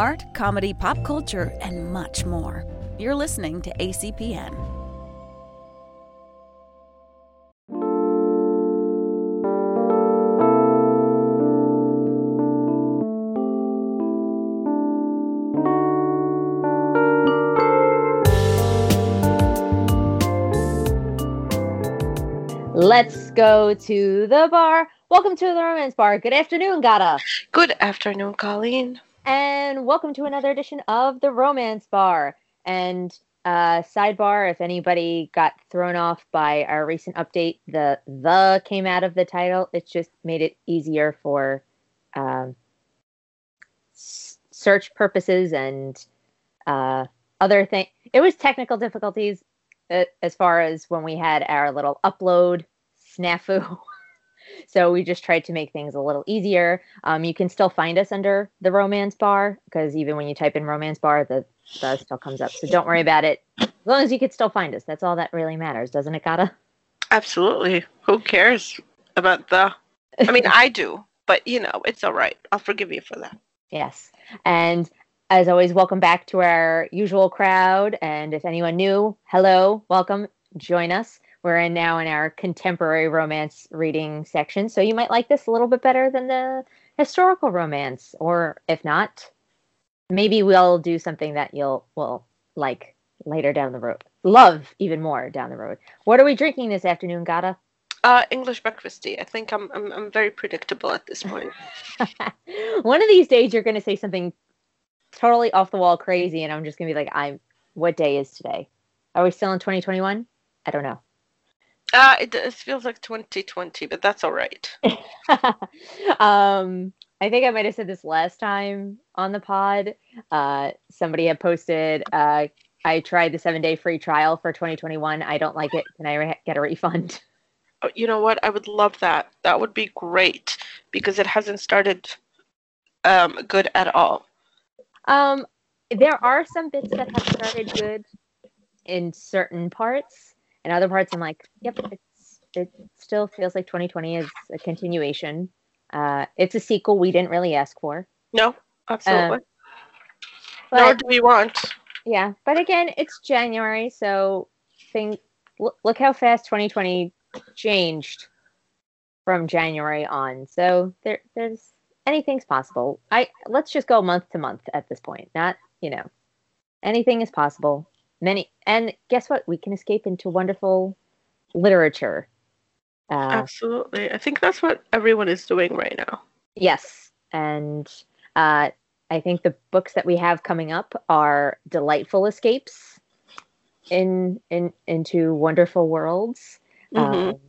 art, comedy, pop culture, and much more. You're listening to ACPN. Let's go to the bar. Welcome to the Romance Bar. Good afternoon, Gata. Good afternoon, Colleen. And welcome to another edition of the Romance Bar. And uh, sidebar, if anybody got thrown off by our recent update, the the came out of the title. It just made it easier for um, s- search purposes and uh, other thing. It was technical difficulties uh, as far as when we had our little upload snafu. so we just tried to make things a little easier. Um, you can still find us under the romance bar because even when you type in romance bar, the, the still comes up. So don't worry about it. As long as you could still find us, that's all that really matters, doesn't it, Gata? Absolutely. Who cares about the? I mean, I do, but you know, it's all right. I'll forgive you for that. Yes. And as always, welcome back to our usual crowd. And if anyone new, hello, welcome, join us. We're in now in our contemporary romance reading section. So you might like this a little bit better than the historical romance. Or if not, maybe we'll do something that you'll will like later down the road. Love even more down the road. What are we drinking this afternoon, Gata? Uh, English breakfast tea. I think I'm I'm, I'm very predictable at this point. One of these days you're gonna say something totally off the wall crazy and I'm just gonna be like, I'm what day is today? Are we still in 2021? I don't know. Uh, it, it feels like 2020, but that's all right. um, I think I might have said this last time on the pod. Uh, somebody had posted, uh, I tried the seven day free trial for 2021. I don't like it. Can I re- get a refund? Oh, you know what? I would love that. That would be great because it hasn't started um, good at all. Um, there are some bits that have started good in certain parts, and other parts I'm like, yep, it's it still feels like 2020 is a continuation. Uh, it's a sequel we didn't really ask for. No, absolutely. But, Nor do we want. yeah, but again, it's January, so think look, look how fast 2020 changed from January on. So there there's anything's possible. I let's just go month to month at this point. Not, you know, anything is possible. Many and guess what? We can escape into wonderful literature. Uh, Absolutely. I think that's what everyone is doing right now. Yes, and uh, I think the books that we have coming up are delightful escapes in in into wonderful worlds. Mhm. Um,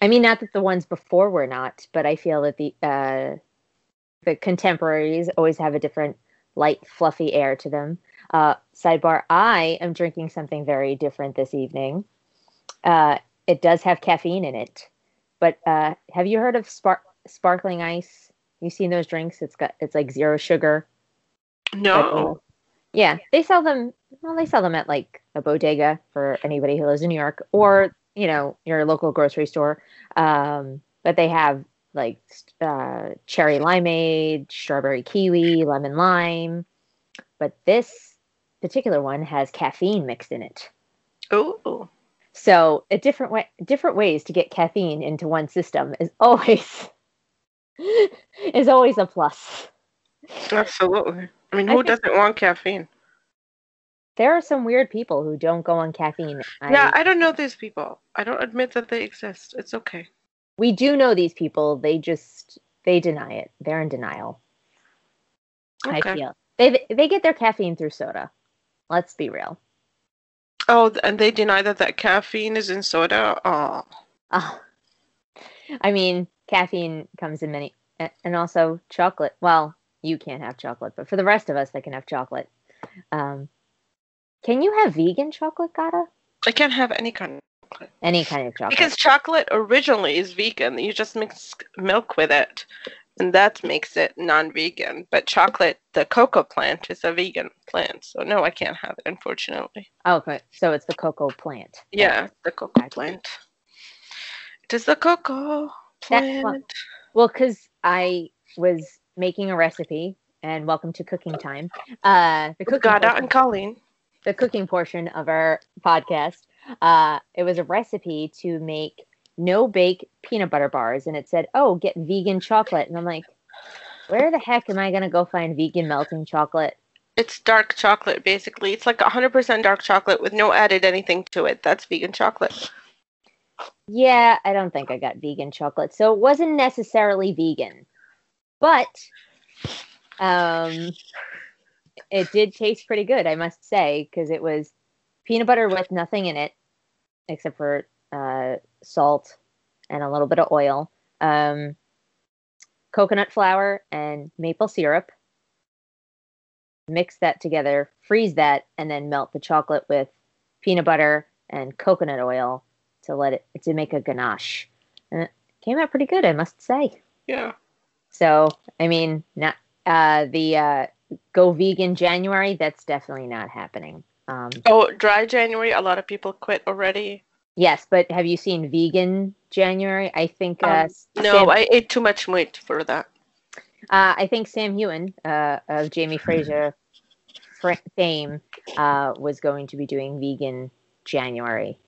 I mean, not that the ones before were not, but I feel that the uh, the contemporaries always have a different light, fluffy air to them. Uh, sidebar: I am drinking something very different this evening. Uh, it does have caffeine in it, but uh, have you heard of spark sparkling ice? You seen those drinks? It's got it's like zero sugar. but, uh, No. yeah, they sell them. Well, they sell them at like a bodega for anybody who lives in New York, or you know your local grocery store. Um, but they have like uh, cherry limeade, strawberry kiwi, lemon lime. But this particular one has caffeine mixed in it. Oh. So a different way, different ways to get caffeine into one system is always is always a plus. Absolutely. I mean, who think- doesn't want caffeine? There are some weird people who don't go on caffeine. yeah, I don't know these people. I don't admit that they exist. It's okay. we do know these people. They just they deny it. They're in denial. I feel they they get their caffeine through soda. Let's be real. Oh, and they deny that that caffeine is in soda. Oh, Uh, I mean, caffeine comes in many, and also chocolate. Well, you can't have chocolate, but for the rest of us, they can have chocolate. Um, can you have vegan chocolate, Gata? I can't have any kind. Any kind of chocolate. Because chocolate originally is vegan. You just mix milk with it, and that makes it non-vegan. But chocolate, the cocoa plant, is a vegan plant. So no, I can't have it, unfortunately. oh, okay, so it's the cocoa plant. Yeah, the cocoa Gotcha. plant. It is the cocoa plant. Well, because I was making a recipe and welcome to cooking time. Uh, the cooking portion, and Colleen. the cooking portion of our podcast. Uh, it was a recipe to make no bake peanut butter bars, and it said, "Oh, get vegan chocolate," and I'm like, where the heck am I gonna go find vegan melting chocolate? It's dark chocolate, basically. It's like 100% dark chocolate with no added anything to it. That's vegan chocolate. Yeah, I don't think I got vegan chocolate, so it wasn't necessarily vegan, but um, it did taste pretty good, I must say, because it was peanut butter with nothing in it except for uh, salt and a little bit of oil, um, coconut flour, and maple syrup. Mix that together, freeze that, and then melt the chocolate with peanut butter and coconut oil to let it to make a ganache. And it came out pretty good, I must say. Yeah. So, I mean, not uh, the uh, go vegan January. That's definitely not happening. Um, Oh, dry January. A lot of people quit already. Yes, but have you seen vegan January? I think uh, Um, no, Sam, I ate too much meat for that. uh, I think Sam Heughan uh, of Jamie Fraser fr- fame uh, was going to be doing vegan January,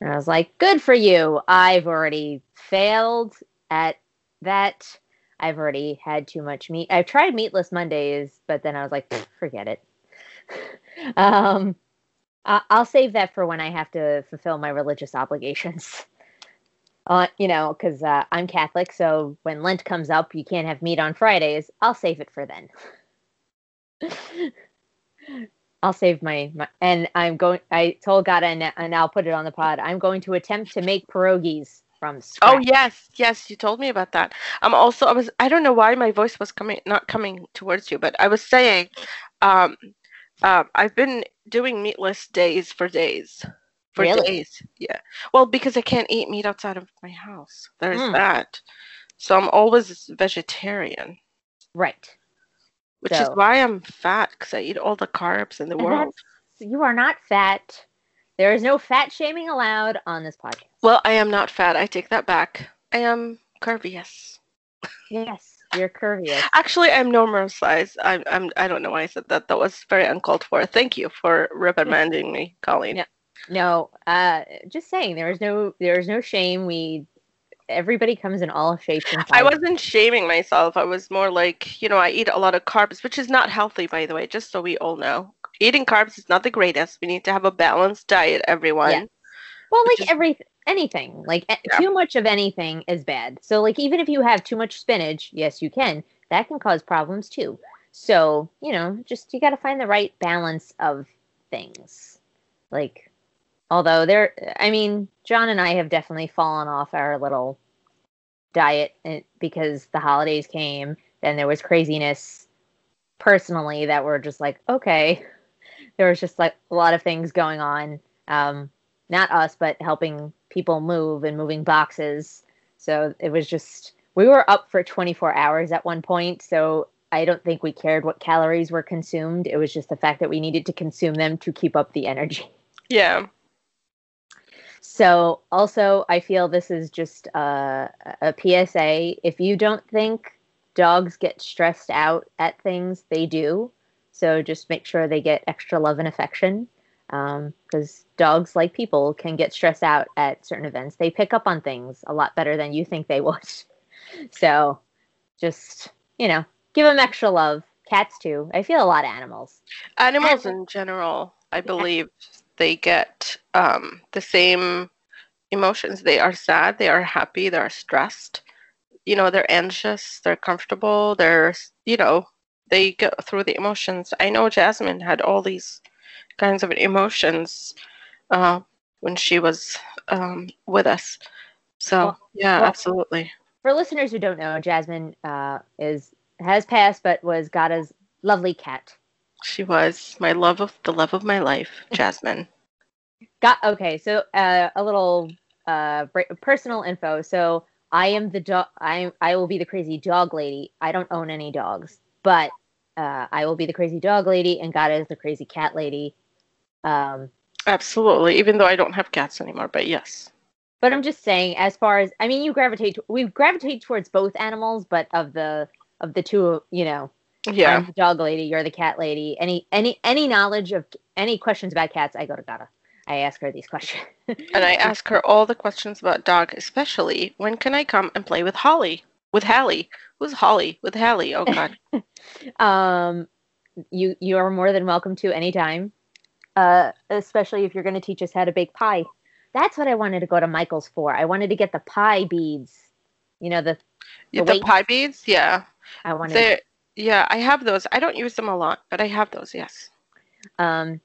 and I was like, "Good for you! I've already failed at that. I've already had too much meat. I've tried meatless Mondays, but then I was like, forget it." um, I- I'll save that for when I have to fulfill my religious obligations. Uh, you know, because uh, I'm Catholic, so when Lent comes up, you can't have meat on Fridays. I'll save it for then. I'll save my, my and I'm going. I told God, and, and I'll put it on the pod. I'm going to attempt to make pierogies from scratch. Oh yes, yes, you told me about that. I'm also I was I don't know why my voice was coming not coming towards you, but I was saying um um I've been doing meatless days for days. For Really? days. Yeah. Well, because I can't eat meat outside of my house. There's Mm. that. So I'm always vegetarian, right. which is why I'm fat because I eat all the carbs in the And world. You are not fat. There is no fat shaming allowed on this podcast. Well, I am not fat. I take that back. I am curvy, yes. Yes, you're. Actually, I'm normal size. I'm, I'm, I don't know why I said that. That was very uncalled for. Thank you for reprimanding me, Colleen. Yeah. No, uh, just saying there is no there is no shame. We everybody comes in all shapes and sizes. I wasn't shaming myself. I was more like, you know, I eat a lot of carbs, which is not healthy, by the way, just so we all know. Eating carbs is not the greatest. We need to have a balanced diet, everyone. Yeah. well, like is- every anything, like Yeah. too much of anything is bad. So like even if you have too much spinach, yes, you can. That can cause problems too. So you know, just you got to find the right balance of things. Like, although there, I mean, John and I have definitely fallen off our little diet eh, because the holidays came. Then there was craziness personally that were just like, okay, there was just like a lot of things going on. Um, not us, but helping people move and moving boxes. So it was just, we were up for 24 hours at one point. So I don't think we cared what calories were consumed. It was just the fact that we needed to consume them to keep up the energy. Yeah. So, also, I feel this is just uh, a PSA. If you don't think dogs get stressed out at things, they do. So, just make sure they get extra love and affection. Because dogs, like people, can get stressed out at certain events. They pick up on things a lot better than you think they would. So, just, you know, give them extra love. Cats, too. I feel a lot of animals. Animals in general, I believe, they get um, the same emotions. They are sad, they are happy, they are stressed. You know, they're anxious, they're comfortable, they're, you know, they go through the emotions. I know Jasmine had all these kinds of emotions uh, when she was um, with us. So, Well- yeah, well- absolutely. for listeners who don't know, Jasmine uh, is has passed, but was Gada's lovely cat. She was my love of the love of my life, Jasmine. Got okay. So uh, a little uh, personal info. So I am the dog. I I will be the crazy dog lady. I don't own any dogs, but uh, I will be the crazy dog lady, and Gada is the crazy cat lady. Um, Absolutely. Even though I don't have cats anymore, but yes. but I'm just saying, as far as I mean, you gravitate. We gravitate towards both animals, but of the of the two, you know, Yeah. I'm the dog lady. You're the cat lady. Any any any knowledge of any questions about cats, I go to Gata. I ask her these questions. And I ask her all the questions about dog, especially when can I come and play with Holly? With Hallie. Who's Holly? With Hallie. Oh god. um, you you are more than welcome to anytime. Uh, especially if you're going to teach us how to bake pie. That's what I wanted to go to Michael's for. I wanted to get the pie beads. You know the Yeah, The the pie beads? Yeah. I wanted. They're yeah, I have those. I don't use them a lot, but I have those, yes. Um,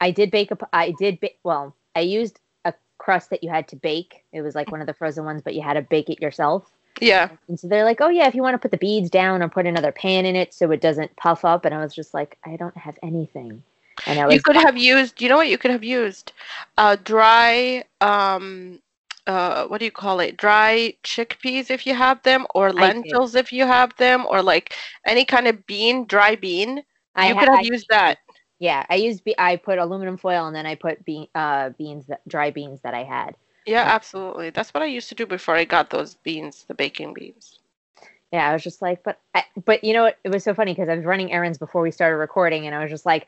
I did bake a. I did. Ba- well, I used a crust that you had to bake. It was like one of the frozen ones, but you had to bake it yourself. Yeah. And so they're like, "Oh yeah, if you want to put the beads down or put another pan in it so it doesn't puff up." And I was just like, "I don't have anything." And I was You could have used, you know what you could have used? Uh, dry, um, uh, what do you call it? Dry chickpeas if you have them, or lentils if you have them, or like any kind of bean, dry bean. I you ha- could have I- used that. Yeah, I used. Be- I put aluminum foil and then I put bean, uh, beans that dry beans that I had. Yeah, absolutely. That's what I used to do before I got those beans, the baking beans. Yeah, I was just like, but, I, but you know what? It was so funny because I was running errands before we started recording, and I was just like,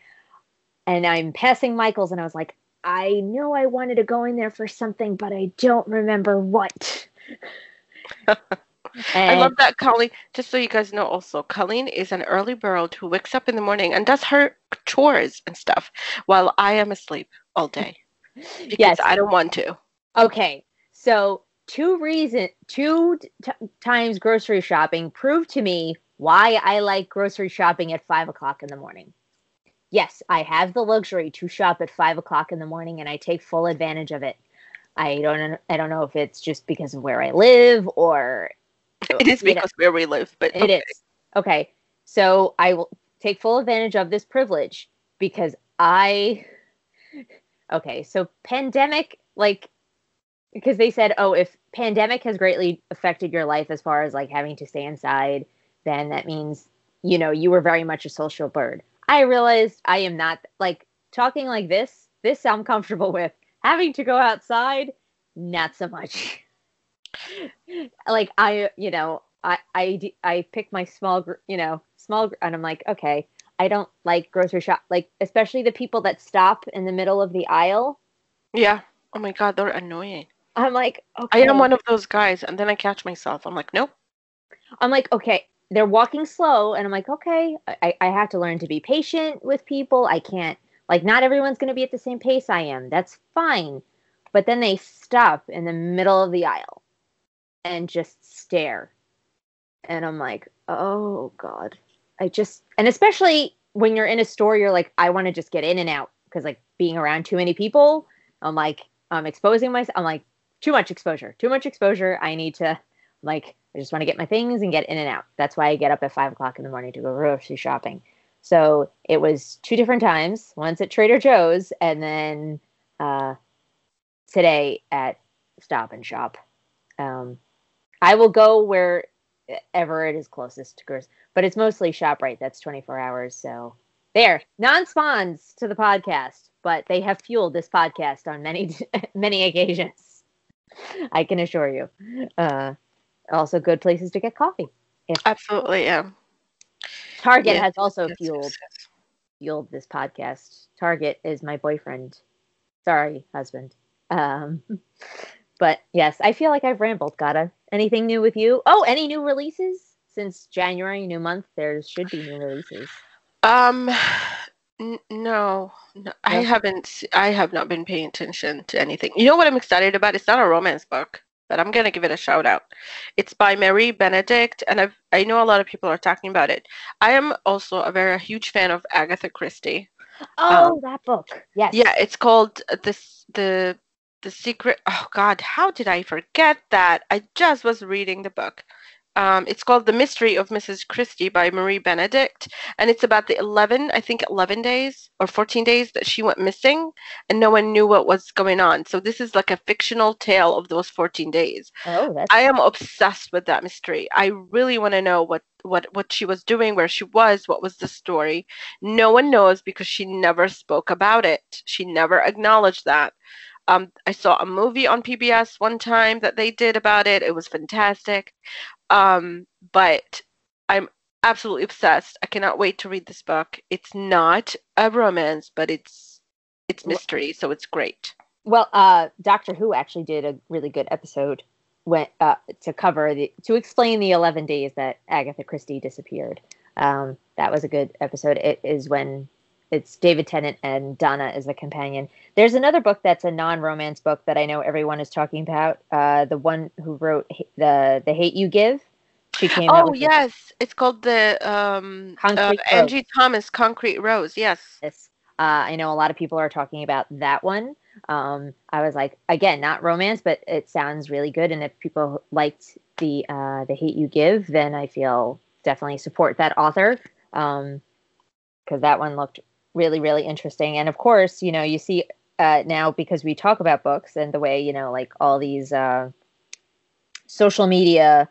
and I'm passing Michael's, and I was like, I know I wanted to go in there for something, but I don't remember what. I love that Colleen. Just so you guys know, also, Colleen is an early bird who wakes up in the morning and does her chores and stuff while I am asleep all day because Yes. I don't want to. Okay, so two reason, two t- times grocery shopping proved to me why I like grocery shopping at five o'clock in the morning. Yes, I have the luxury to shop at five o'clock in the morning, and I take full advantage of it. I don't, I don't know if it's just because of where I live or It is you know, because where we live, but it is okay. So I will take full advantage of this privilege because I. Okay, so pandemic, like, because they said, oh, if pandemic has greatly affected your life as far as like having to stay inside, then that means you know you were very much a social bird. I realized I am not like talking like this. This I'm comfortable with. Having to go outside, not so much. like I, you know, I I I pick my small, you know, small, and I'm like, okay, I don't like grocery shop, like especially the people that stop in the middle of the aisle. Yeah. Oh my God, they're annoying. I'm like, I am one of those guys, and then I catch myself. I'm like, nope. I'm like, okay, they're walking slow, and I'm like, okay, I, I have to learn to be patient with people. I can't, like, not everyone's going to be at the same pace I am. That's fine. But then they stop in the middle of the aisle and just stare. And I'm like, oh, God. I just, and especially when you're in a store, you're like, I want to just get in and out because, like, being around too many people, I'm like, I'm exposing myself. I'm like, too much exposure, too much exposure. I need to, like, I just want to get my things and get in and out. That's why I get up at five o'clock in the morning to go grocery shopping. So it was two different times. Once at Trader Joe's, and then uh, today at Stop and Shop. Um, I will go wherever it is closest to grocery, but it's mostly Shoprite. That's twenty four hours. So there, non-spawns to the podcast, but they have fueled this podcast on many many occasions. I can assure you. Uh, also, good places to get coffee. Absolutely, yeah. Target Yeah. has also Yes, fueled yes, yes. fueled this podcast. Target is my boyfriend. Sorry, husband. Um, but yes, I feel like I've rambled. Gata anything new with you? Oh, any new releases since January, new month? There should be new releases. Um, n- no, no, I haven't. I have not been paying attention to anything. You know what I'm excited about? It's not a romance book, but I'm gonna give it a shout out. It's by Mary Benedict, and I've I know a lot of people are talking about it. I am also a very huge fan of Agatha Christie. Oh, that book. Yes. Yeah, it's called uh, this the the secret. Oh God, how did I forget that? I just was reading the book. Um, it's called The Mystery of Mrs. Christie by Marie Benedict, and it's about the 11, I think 11 days or 14 days that she went missing, and no one knew what was going on. So this is like a fictional tale of those 14 days. Oh, that's I am obsessed with that mystery. I really want to know what what what she was doing, where she was, what was the story. No one knows because she never spoke about it. She never acknowledged that. Um, I saw a movie on PBS one time that they did about it. It was fantastic. Um, but I'm absolutely obsessed. I cannot wait to read this book. It's not a romance, but it's it's mystery, so it's great. Well, uh, Doctor Who actually did a really good episode went uh, to cover the to explain the eleven days that Agatha Christie disappeared. Um, that was a good episode. It is when it's David Tennant and Donna as the companion. There's another book that's a non-romance book that I know everyone is talking about. Uh, the one who wrote the the Hate You Give. She came. Oh yes, it. it's called the um, uh, Angie Thomas Concrete Rose. Yes. Yes. Uh, I know a lot of people are talking about that one. Um, I was like, again, not romance, but it sounds really good. And if people liked the uh, the Hate You Give, then I feel definitely support that author because um, that one looked really really interesting. And of course, you know, you see uh, now because we talk about books and the way you know, like all these uh, social media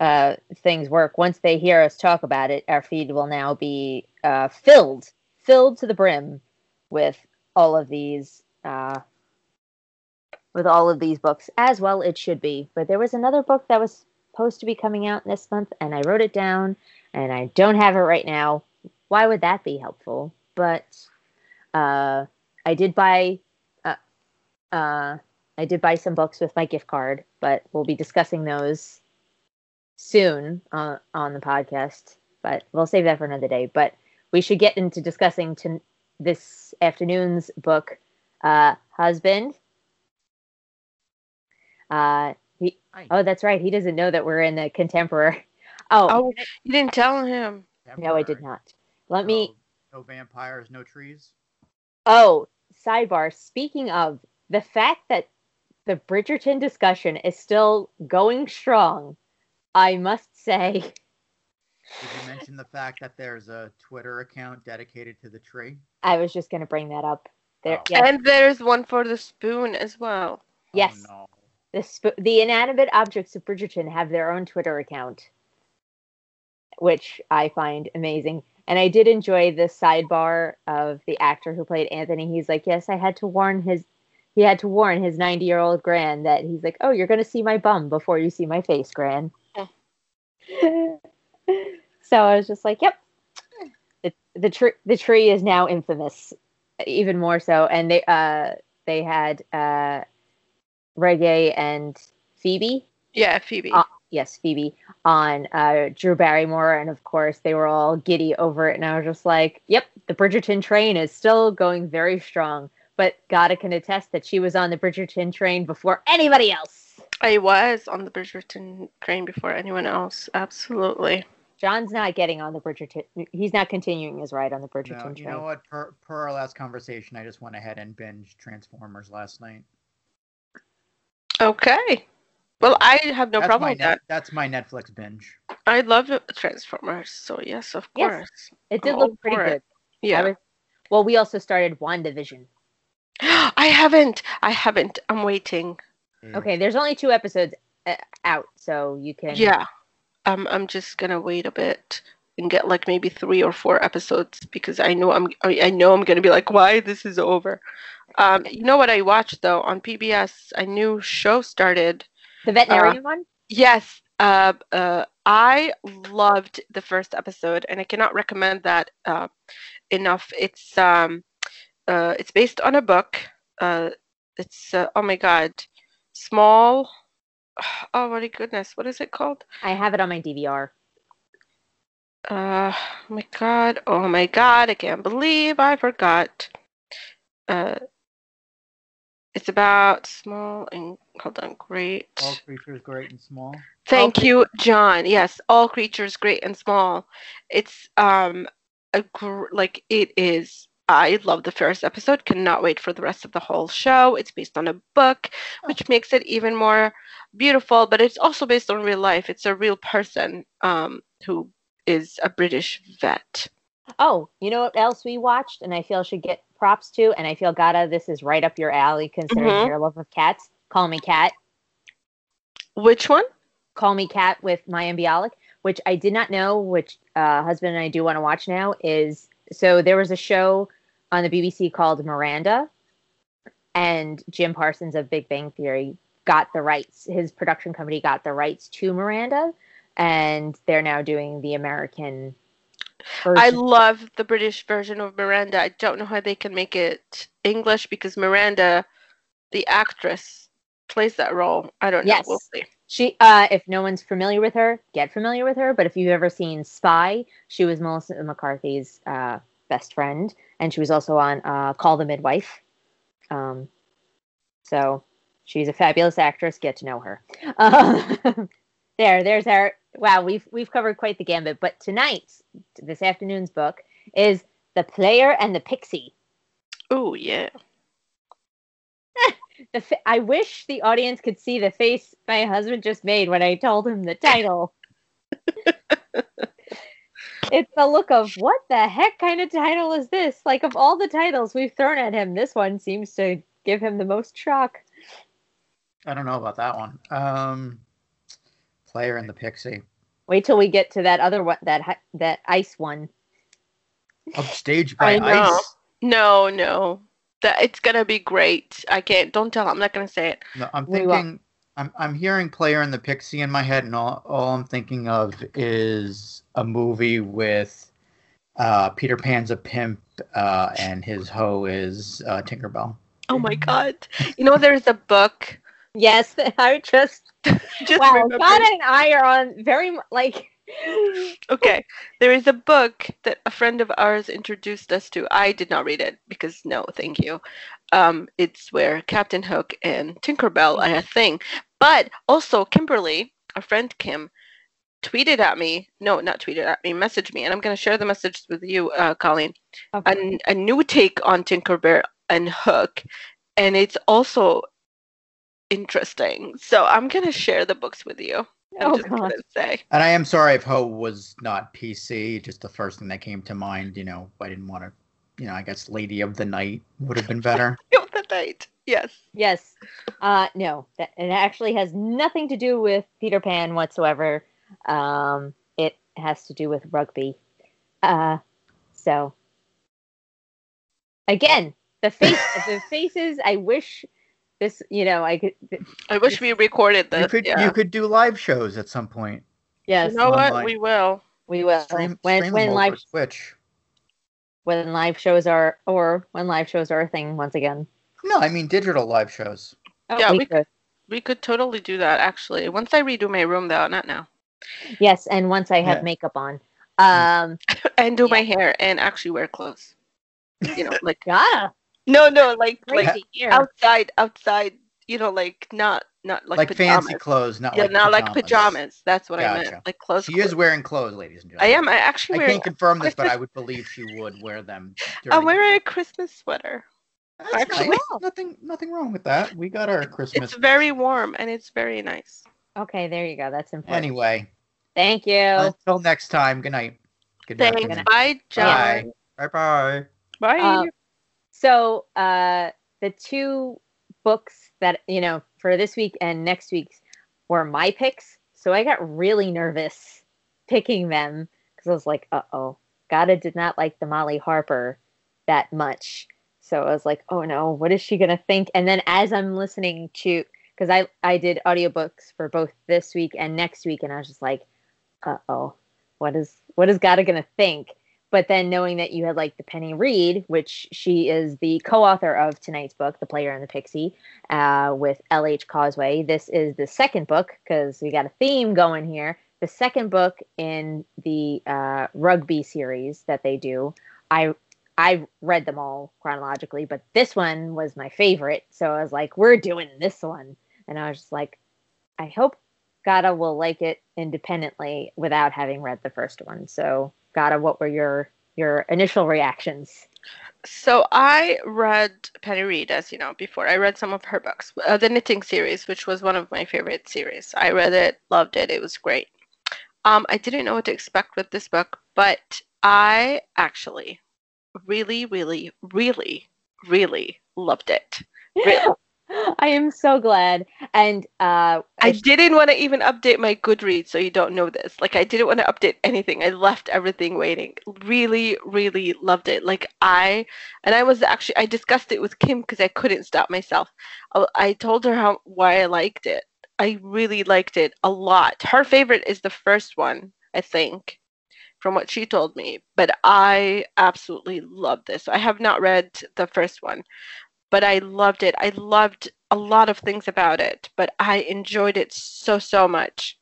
uh, things work. Once they hear us talk about it, our feed will now be uh, filled filled to the brim with all of these uh, with all of these books as well it should be but there was another book that was supposed to be coming out this month and i wrote it down and i don't have it right now why would that be helpful but uh, i did buy uh, uh, i did buy some books with my gift card but we'll be discussing those soon uh, on the podcast but we'll save that for another day but we should get into discussing to this afternoon's book, uh, Husband. Uh, he, oh, that's right. He doesn't know that we're in the contemporary. Oh, oh you didn't tell him. No, I did not. Let me. No vampires, no trees. Oh, sidebar. Speaking of the fact that the Bridgerton discussion is still going strong, I must say did you mention the fact that there's a Twitter account dedicated to the tree? I was just going to bring that up. There, oh. yes. And there's one for the spoon as well. Oh, yes. Oh, no. The sp- the inanimate objects of Bridgerton have their own Twitter account, which I find amazing. And I did enjoy the sidebar of the actor who played Anthony. He's like, "Yes, I had to warn his he had to warn his 90 year old gran that he's like, oh, you're going to see my bum before you see my face, gran. so I was just like, yep. The the tree the tree is now infamous, even more so. And they uh they had uh Regé and Phoebe. Yeah, Phoebe. Yes, Phoebe on uh, Drew Barrymore, and of course they were all giddy over it. And I was just like, "Yep, the Bridgerton train is still going very strong." But Gada can attest that she was on the Bridgerton train before anybody else. I was on the Bridgerton train before anyone else. Absolutely. John's not getting on the Bridgerton. He's not continuing his ride on the Bridgerton no, you train. You know what? Per, per our last conversation, I just went ahead and binged Transformers last night. Okay. Well, I have no that's problem with net, that. That's my Netflix binge. I love Transformers, so yes, of course. Yes, it did I'm look pretty good. Yeah. Was, well, we also started WandaVision. I haven't. I haven't. I'm waiting. Okay, there's only two episodes uh, out, so you can. Yeah. Um, I'm just gonna wait a bit and get like maybe three or four episodes because I know I'm I know I'm gonna be like, why this is over. Um, you know what I watched though on PBS? A new show started. The veterinarian uh, one. Yes. Uh, uh, I loved the first episode, and I cannot recommend that uh, enough. It's um, uh, it's based on a book. Uh, it's uh, oh my god, small oh my goodness, what is it called? I have it on my DVR. Uh, oh my god, oh my god, I can't believe I forgot. Uh, it's about small and hold on, great. All creatures great and small. Thank all you, John. Yes, all creatures great and small. It's um a gr- like it is I love the first episode. Cannot wait for the rest of the whole show. It's based on a book, which makes it even more beautiful. But it's also based on real life. It's a real person um, who is a British vet. Oh, you know what else we watched, and I feel should get props to, and I feel Gada, this is right up your alley considering mm-hmm. your love of cats. Call Me Kat. Which one? Call Me Kat with Mayim Bialik, which I did not know, which uh, husband and I do want to watch now. Is so there was a show on the BBC called Miranda, and Jim Parsons of Big Bang Theory got the rights. His production company got the rights to Miranda, and they're now doing the American. I love the British version of Miranda. I don't know how they can make it English because Miranda, the actress, plays that role. I don't know. Yes. We'll see. She, uh, if no one's familiar with her, get familiar with her. But if you've ever seen Spy, she was Melissa McCarthy's uh, best friend, and she was also on uh, Call the Midwife. Um, so she's a fabulous actress. Get to know her. Uh, there, there's our. Wow, we've we've covered quite the gambit. But tonight, this afternoon's book is The Player and the Pixie. Oh yeah. The fa- I wish the audience could see the face my husband just made when I told him the title. it's the look of what the heck kind of title is this? Like of all the titles we've thrown at him, this one seems to give him the most shock. I don't know about that one. Um, player and the Pixie. Wait till we get to that other one, that that ice one. Upstaged by I know. ice. No, no. That it's gonna be great. I can't. Don't tell. I'm not gonna say it. No, I'm thinking. I'm I'm hearing player and the Pixie in my head, and all, all I'm thinking of is a movie with uh, Peter Pan's a pimp, uh, and his hoe is uh, Tinkerbell. Oh my god. You know, there's a book. Yes, I just Just wow. God and I are on very like. Okay, there is a book that a friend of ours introduced us to. I did not read it because no, thank you. Um, it's where Captain Hook and Tinkerbell are a thing. But also Kimberly, our friend Kim, tweeted at me. No, not tweeted at me. Messaged me, and I'm going to share the message with you, uh, Colleen. Okay. A, a new take on Tinkerbell and Hook, and it's also interesting. So I'm going to share the books with you. I'm Oh just God. going to say. And I am sorry if Ho was not PC. Just the first thing that came to mind. You know, I didn't want to. You know, I guess Lady of the Night would have been better. Lady of the night. Yes. Yes. Uh no, that it actually has nothing to do with Peter Pan whatsoever. Um it has to do with rugby. Uh so again, the face the faces I wish this, you know, I could I wish we recorded this. you could yeah. you could do live shows at some point. yes, You know what? We will. we will Stream, when stream when live over Twitch. when live shows are or when live shows are a thing once again. No, I mean digital live shows. Oh, Yeah, we we- could. We could totally do that actually. Once I redo my room though, not now. Yes, and once I have Yeah. makeup on. Um And do my hair and actually wear clothes. You know, like gotta no, no, like like to hear. outside, outside. You know, like not not like, Like, fancy clothes, not yeah, like not pajamas. like pajamas. That's what I Gotcha. meant. Like clothes. She is wearing clothes, ladies and gentlemen. I am. I actually I wear. can't confirm this, but I would believe she would wear them. I'm during- wearing a Christmas sweater. That's actually- nice. Nothing, nothing wrong with that. We got our Christmas. It's very warm and it's very nice. Okay, there you go. That's important. Anyway, Thank you. until next time. Good night. Good Thanks. afternoon. Bye, John. Bye. Bye. Bye. Bye. Um, So, uh, the two books that, you know, for this week and next week's were my picks. So I got really nervous picking them because I was like, uh oh, Gata did not like the Molly Harper that much. So I was like, oh no, what is she to think? And then as I'm listening to, because I, I did audiobooks for both this week and next week, and I was just like, uh oh, what is, what is Gata going to think? But then knowing that you had like the Penny Reid, which she is the co-author of tonight's book, The Player and the Pixie, uh, with L.H. Cosway. This is the second book because we got a theme going here. The second book in the uh, rugby series that they do. I I read them all chronologically, but this one was my favorite. So I was like, we're doing this one, and I was just like, I hope Gata will like it independently without having read the first one. So Gata, what were your your initial reactions? So I read Penny Reid, as you know, before. I read some of her books, uh, the Knitting series, which was one of my favorite series. I read it, loved it. It was great. Um, I didn't know what to expect with this book, but I actually really, really, really, really loved it. Really. I am so glad. And uh, I didn't want to even update my Goodreads, so you don't know this. Like, I didn't want to update anything. I left everything waiting. Really, really loved it. Like, I, and I was actually, I discussed it with Kim because I couldn't stop myself. I, I told her how why I liked it, I really liked it a lot. Her favorite is the first one, I think, from what she told me. But I absolutely love this. I have not read the first one, but I loved it. I loved a lot of things about it, but I enjoyed it so so much.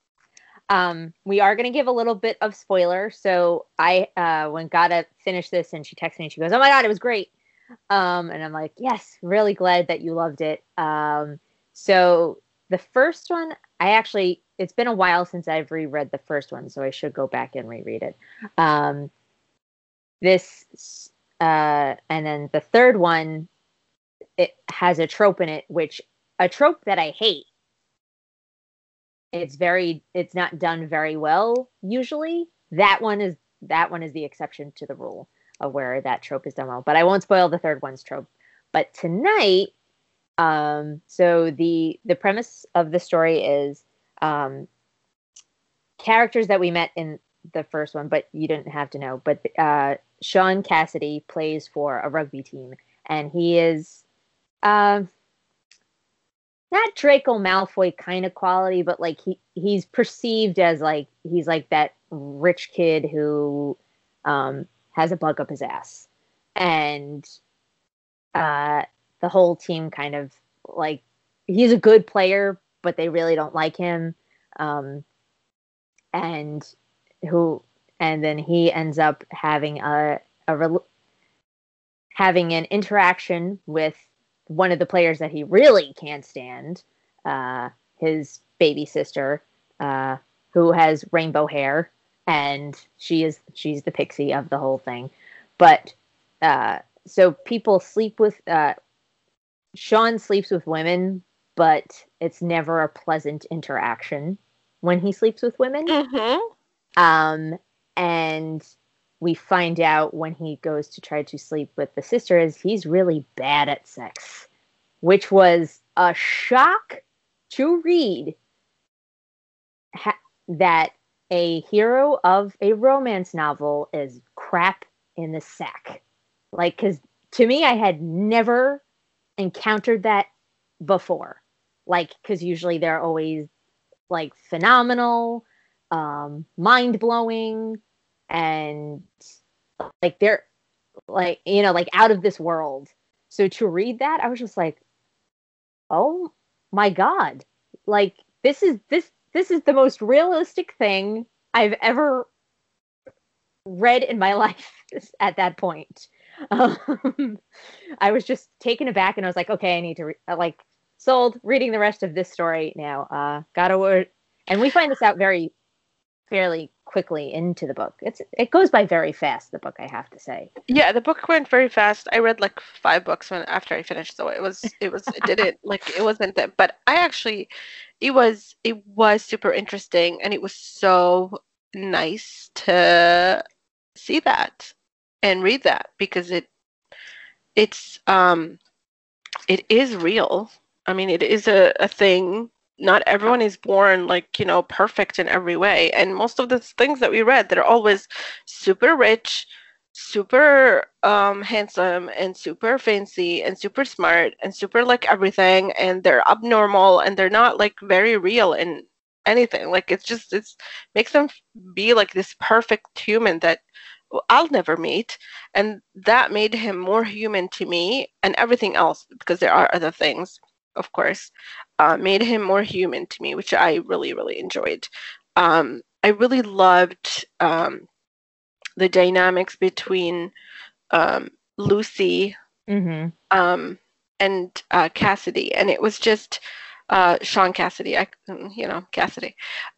Um, we are going to give a little bit of spoiler. So I, uh, when Gada finished this and she texted me and she goes, "Oh my god, it was great," um, and I'm like, "Yes, really glad that you loved it." Um, so the first one, I actually, it's been a while since I've reread the first one, so I should go back and reread it. Um, this, uh, and then the third one, it has a trope in it, which a trope that I hate. It's very it's not done very well usually. That one is that one is the exception to the rule of where that trope is done well but i won't spoil the third one's trope. But tonight um so the the premise of the story is um characters that we met in the first one but you didn't have to know but uh sean cassidy plays for a rugby team and he is uh, not Draco Malfoy kind of quality, but like he he's perceived as like he's like that rich kid who um, has a bug up his ass, and uh, the whole team kind of like he's a good player, but they really don't like him, um, and who and then he ends up having a a having an interaction with one of the players that he really can't stand, uh, his baby sister, uh, who has rainbow hair, and she is she's the pixie of the whole thing. But uh, so people sleep with uh, Sean sleeps with women, but it's never a pleasant interaction when he sleeps with women. Mm-hmm. Um, and we find out when he goes to try to sleep with the sister is he's really bad at sex, which was a shock to read ha- that a hero of a romance novel is crap in the sack. Like, because to me, I had never encountered that before. Like, because usually they're always like phenomenal, um, mind blowing, and like they're like you know like out of this world. So to read that i was just like oh my god. Like this is this this is the most realistic thing i've ever read in my life at that point. Um, i was just taken aback and i was like okay i need to re- like sold reading the rest of this story now. Uh gotta and we find this out very fairly quickly into the book. It's it goes by very fast. The book, I have to say. Yeah, the book went very fast. I read like five books when after I finished, so it was it was it didn't like it wasn't that. But I actually, it was it was super interesting, and it was so nice to see that and read that because it it's um it is real. I mean, it is a, a thing not everyone is born like you know perfect in every way. And most of the things that we read they're always super rich super um, handsome and super fancy and super smart and super like everything and they're abnormal and they're not like very real in anything. Like it's just it's makes them be like this perfect human that I'll never meet. And that made him more human to me and everything else because there are other things of course, uh, made him more human to me, which I really, really enjoyed. Um, I really loved um, the dynamics between um, Lucy mm-hmm. Um, and uh, Cassidy, and it was just uh, Sean Cassidy, I, you know, Cassidy.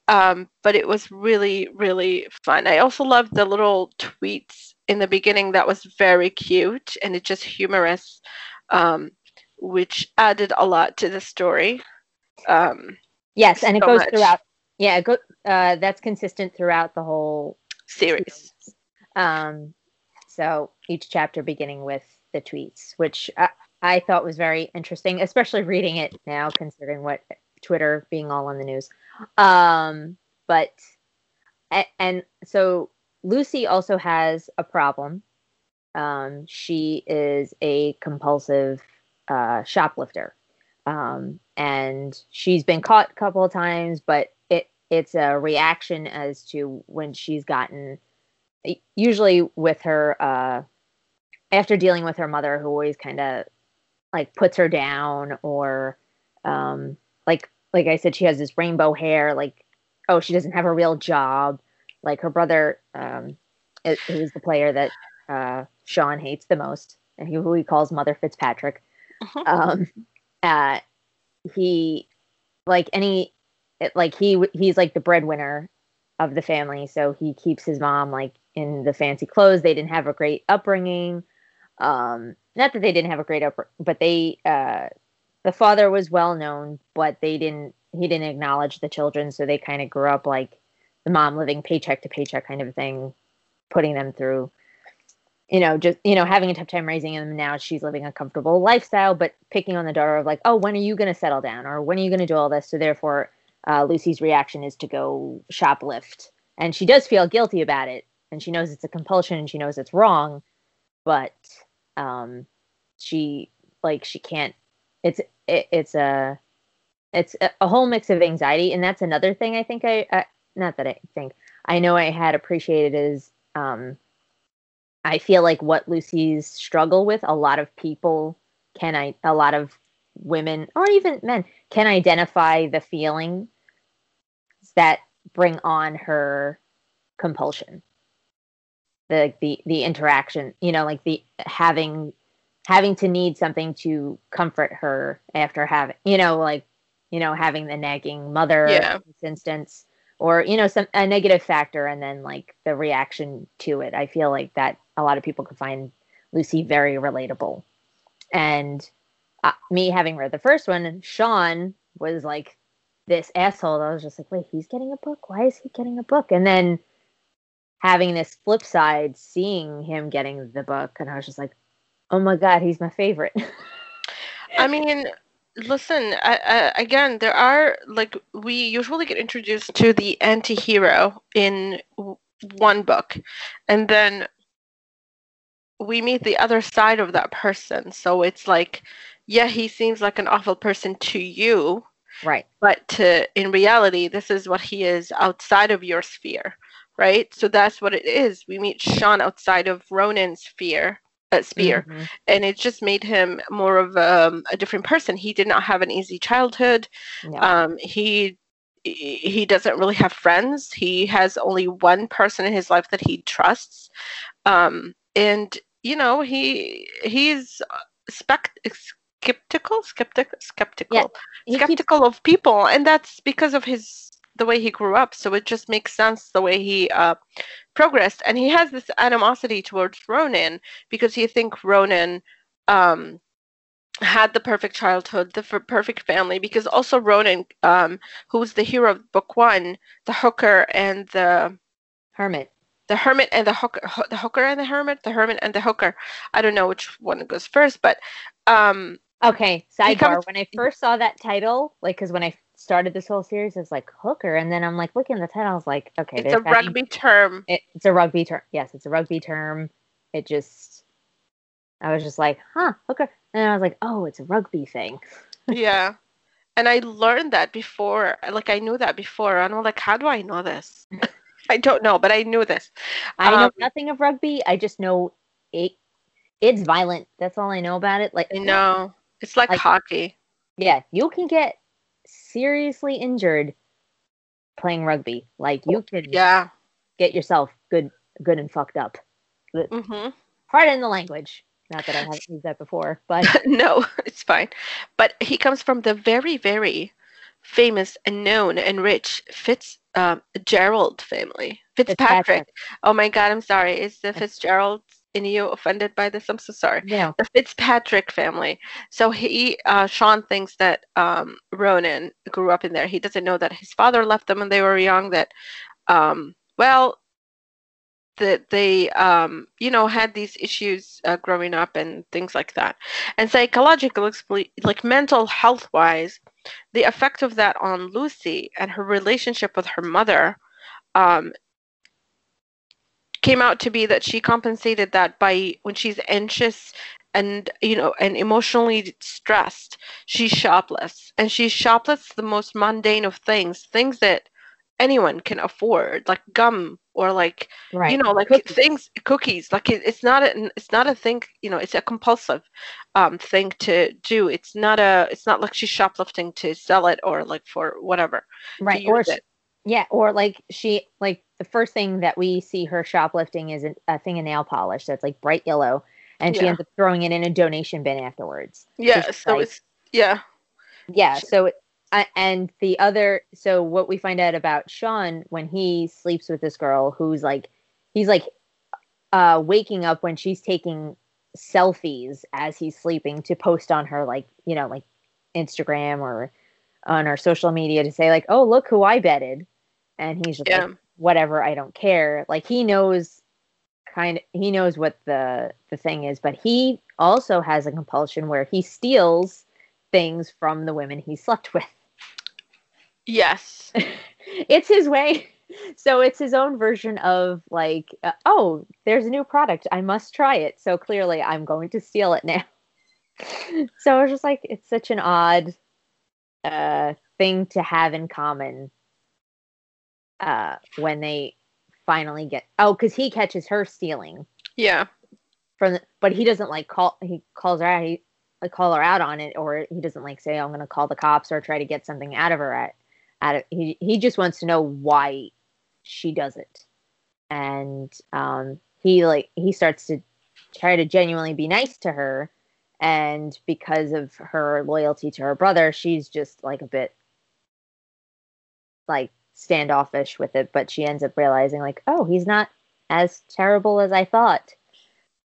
Um, but it was really, really fun. I also loved the little tweets in the beginning that was very cute and it just humorous. Um, which added a lot to the story. Um, yes, and it goes much. throughout. Yeah, go, uh, that's consistent throughout the whole series. Um, so each chapter beginning with the tweets, which I, I thought was very interesting, especially reading it now, considering what Twitter being all on the news. Um, but and, and so Lucy also has a problem. Um, she is a compulsive uh, shoplifter. Um, and she's been caught a couple of times, but it it's a reaction as to when she's gotten usually with her uh, after dealing with her mother, who always kind of like puts her down or um, like like I said, she has this rainbow hair. Like oh, she doesn't have a real job. Like her brother, um, who's the player that uh, Sean hates the most, and who he calls Mother Fitzpatrick. Uh-huh. Um, uh, he like any like he he's like the breadwinner of the family, so he keeps his mom like in the fancy clothes. They didn't have a great upbringing. Um, not that they didn't have a great upbringing, but they uh, the father was well known, but they didn't he didn't acknowledge the children, so they kind of grew up like the mom living paycheck to paycheck kind of thing, putting them through you know, just you know, having a tough time raising them. Now she's living a comfortable lifestyle, but picking on the daughter of like, oh, when are you going to settle down, or when are you going to do all this? So therefore, uh, Lucy's reaction is to go shoplift, and she does feel guilty about it, and she knows it's a compulsion, and she knows it's wrong, but um, she like she can't. It's it, it's a it's a, a, whole mix of anxiety, and that's another thing I think I, I not that I think I know I had appreciated is um I feel like what Lucy's struggle with, a lot of people can I a lot of women or even men can identify the feeling that bring on her compulsion. The the the interaction, you know, like the having having to need something to comfort her after having you know, like you know, having the nagging mother yeah. this instance or you know some a negative factor and then like the reaction to it. I feel like that a lot of people could find lucy very relatable. And uh, me having read the first one sean was like this asshole i was just like wait he's getting a book? Why is he getting a book? And then having this flip side seeing him getting the book and i was just like oh my god he's my favorite. I mean listen I, I, again there are like we usually get introduced to the anti-hero in w- one book and then we meet the other side of that person. So it's like yeah he seems like an awful person to you right. but to in reality this is what he is outside of your sphere right? So that's what it is. We meet sean outside of ronan's sphere at Spear, mm-hmm. and it just made him more of um, a different person. He did not have an easy childhood. No. Um, he he doesn't really have friends. He has only one person in his life that he trusts, um, and you know he he's spect- skeptical, skeptical, skeptical, yeah. skeptical keeps- of people, and that's because of his the way he grew up. So it just makes sense the way he uh, progressed. And he has this animosity towards Ronan because he thinks Ronan um, had the perfect childhood, the f- perfect family. Because also Ronan, um, was the hero of book one, the hooker and the hermit. The hermit and the hooker, the hooker and the hermit, the hermit and the hooker. I don't know which one goes first, but um, okay. Sidebar: comes- When I first saw that title, like, because when I started this whole series as like hooker, and then I'm like looking at the title, I was like, okay, it's a rugby term. It, it's a rugby term. Yes, it's a rugby term. It just, I was just like, huh, hooker, and I was like, oh, it's a rugby thing. yeah, and I learned that before. Like I knew that before, and I'm like, how do I know this? I don't know, but I knew this. I um, know nothing of rugby. I just know it. It's violent. That's all I know about it. Like I know it's like, like hockey. Yeah, you can get seriously injured playing rugby. Like you could yeah get yourself good good and fucked up. Mm-hmm. Pardon the language. Not that I haven't used that before, but no, it's fine. But he comes from the very, very famous and known and rich Fitzgerald um, family. Fitzpatrick. Fitzpatrick. Oh my God, I'm sorry. Is the Fitzgerald any of you offended by this? I'm so sorry. Yeah. The Fitzpatrick family. So he, uh, Sean thinks that um, Ronan grew up in there. He doesn't know that his father left them when they were young. That, um, well, that they, um, you know, had these issues uh, growing up and things like that. And psychological, like mental health wise, the effect of that on Lucy and her relationship with her mother um, came out to be that she compensated that by when she's anxious and you know and emotionally stressed she shoplifts and she shoplifts the most mundane of things things that anyone can afford like gum or like Right. you know like Cookies. things cookies like it, it's not a it's not a thing you know it's a compulsive um thing to do it's not a it's not like she's shoplifting to sell it or like for whatever right. Or it. Yeah, or like she like the first thing that we see her shoplifting is a, a thing of nail polish that's like bright yellow, and she ends up throwing it in a donation bin afterwards. yeah so like- it's yeah Yeah. Sure. So, it, uh, and the other, so what we find out about Sean when he sleeps with this girl who's like, he's like, uh, waking up when she's taking selfies as he's sleeping to post on her, like, you know, like Instagram or on her social media to say, like, oh, look who I betted. And he's just yeah like, whatever, I don't care. Like, he knows kind of, he knows what the, the thing is, but he also has a compulsion where he steals things from the women he slept with. yes it's his way. So it's his own version of like, uh, oh, there's a new product. I must try it. So clearly I'm going to steal it now. so I was just like, it's such an odd uh, thing to have in common uh, when they finally get, oh, because he catches her stealing. Yeah. From the, but he doesn't like call he calls her out he like call her out on it or he doesn't like say i'm going to call the cops or try to get something out of her at out of he he just wants to know why she does it. And um he like he starts to try to genuinely be nice to her and because of her loyalty to her brother she's just like a bit like standoffish with it but she ends up realizing like oh he's not as terrible as i thought.